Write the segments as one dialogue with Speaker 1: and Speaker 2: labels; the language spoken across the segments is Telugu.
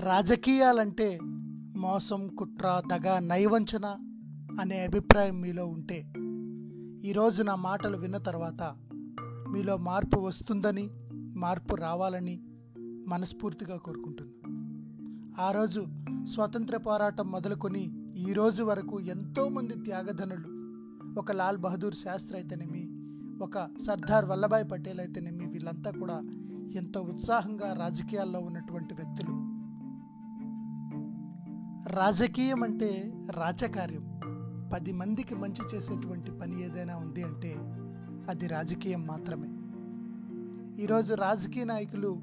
Speaker 1: రాజకీయాలంటే మోసం కుట్ర దగ నైవంచన అనే అభిప్రాయం మీలో ఉంటే ఈరోజు నా మాటలు విన్న తర్వాత మీలో మార్పు వస్తుందని మార్పు రావాలని మనస్ఫూర్తిగా కోరుకుంటున్నాను ఆ రోజు స్వతంత్ర పోరాటం మొదలుకొని ఈ రోజు వరకు ఎంతోమంది త్యాగధనులు ఒక లాల్ బహదూర్ శాస్త్రి అయితేనేమి ఒక సర్దార్ వల్లభాయ్ పటేల్ అయితేనేమి వీళ్ళంతా కూడా ఎంతో ఉత్సాహంగా రాజకీయాల్లో ఉన్నటువంటి వ్యక్తులు. రాజకీయం అంటే రాజకార్యం. పది మందికి మంచి చేసేటువంటి పని ఏదైనా ఉంది అంటే అది రాజకీయం మాత్రమే. ఈరోజు రాజకీయ నాయకులు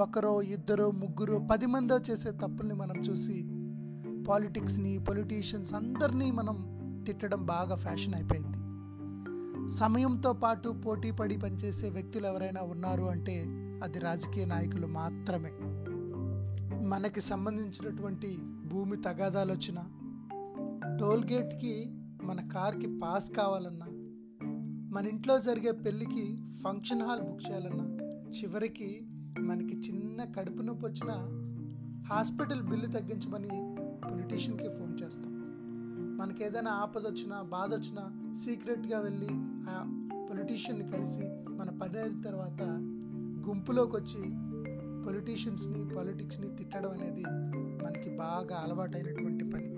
Speaker 1: ఒకరో ఇద్దరు ముగ్గురు పది మందో చేసే తప్పుల్ని మనం చూసి పాలిటిక్స్ని పొలిటీషియన్స్ అందరినీ మనం తిట్టడం బాగా ఫ్యాషన్ అయిపోయింది. సమయంతో పాటు పోటీ పడి పనిచేసే వ్యక్తులు ఎవరైనా ఉన్నారు అంటే అది రాజకీయ నాయకులు మాత్రమే. మనకి సంబంధించినటువంటి భూమి తగాదాలు వచ్చిన టోల్ గేట్కి మన కార్కి పాస్ కావాలన్నా మన ఇంట్లో జరిగే పెళ్ళికి ఫంక్షన్ హాల్ బుక్ చేయాలన్నా చివరికి మనకి చిన్న కడుపు నొప్పి వచ్చిన హాస్పిటల్ బిల్లు తగ్గించమని పొలిటీషియన్కి ఫోన్ చేస్తాం. మనకి ఏదైనా ఆపద వచ్చినా బాధ వచ్చినా సీక్రెట్గా వెళ్ళి ఆ పొలిటీషియన్ని కలిసి మన పని అయిన తర్వాత గుంపులోకి వచ్చి పొలిటీషియన్స్ని పాలిటిక్స్ని తిట్టడం అనేది మనకి బాగా అలవాటైనటువంటి పని.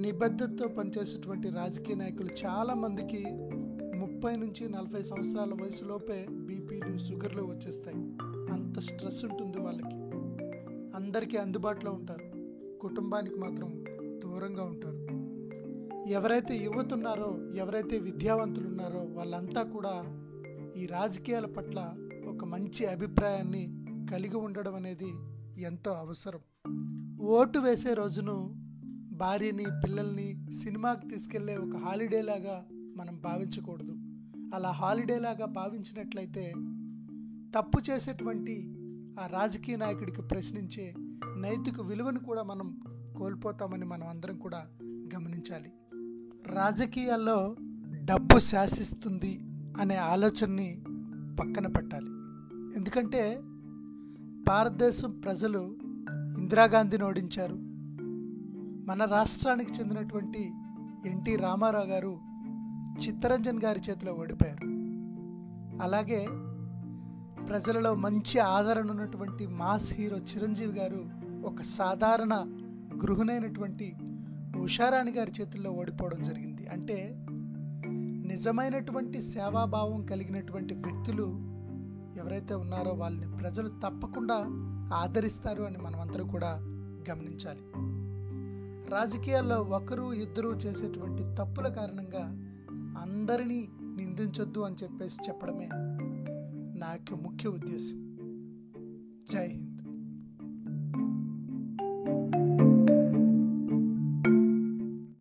Speaker 1: నిబద్ధతతో పనిచేసేటువంటి రాజకీయ నాయకులు చాలామందికి ముప్పై నుంచి నలభై సంవత్సరాల వయసులోపే బీపీలు షుగర్లు వచ్చేస్తాయి. అంత స్ట్రెస్ ఉంటుంది వాళ్ళకి. అందరికీ అందుబాటులో ఉంటారు. కుటుంబానికి మాత్రం దూరంగా ఉంటారు. ఎవరైతే యువత ఉన్నారో ఎవరైతే విద్యావంతులు ఉన్నారో వాళ్ళంతా కూడా ఈ రాజకీయాల పట్ల ఒక మంచి అభిప్రాయాన్ని కలిగి ఉండడం అనేది ఎంతో అవసరం. ఓటు వేసే రోజును భార్యని పిల్లల్ని సినిమాకి తీసుకెళ్ళే ఒక హాలిడే లాగా మనం భావించకూడదు. అలా హాలిడే లాగా భావించినట్లయితే తప్పు చేసేటువంటి ఆ రాజకీయ నాయకుడికి ప్రశ్నించే నైతిక విలువను కూడా మనం కోల్పోతామని మనం అందరం కూడా గమనించాలి. రాజకీయాల్లో డబ్బు శాసిస్తుంది అనే ఆలోచనని పక్కన పెట్టాలి. ఎందుకంటే భారతదేశం ప్రజలు ఇందిరాగాంధీని ఓడించారు. మన రాష్ట్రానికి చెందినటువంటి ఎన్టీ రామారావు గారు చిత్తరంజన్ గారి చేతిలో ఓడిపోయారు. అలాగే ప్రజలలో మంచి ఆదరణ ఉన్నటువంటి మాస్ హీరో చిరంజీవి గారు ఒక సాధారణ గృహిణైనటువంటి ఉషారాణి గారి చేతుల్లో ఓడిపోవడం జరిగింది. అంటే నిజమైనటువంటి సేవాభావం కలిగినటువంటి వ్యక్తులు ఎవరైతే ఉన్నారో వాళ్ళని ప్రజలు తప్పకుండా ఆదరిస్తారు అని మనమందరూ కూడా గమనించాలి. రాజకీయాల్లో ఒకరు ఇద్దరు చేసేటువంటి తప్పుల కారణంగా అందరినీ నిందించొద్దు అని చెప్పేసి చెప్పడమే నా యొక్క ముఖ్య ఉద్దేశం. జై హింద్.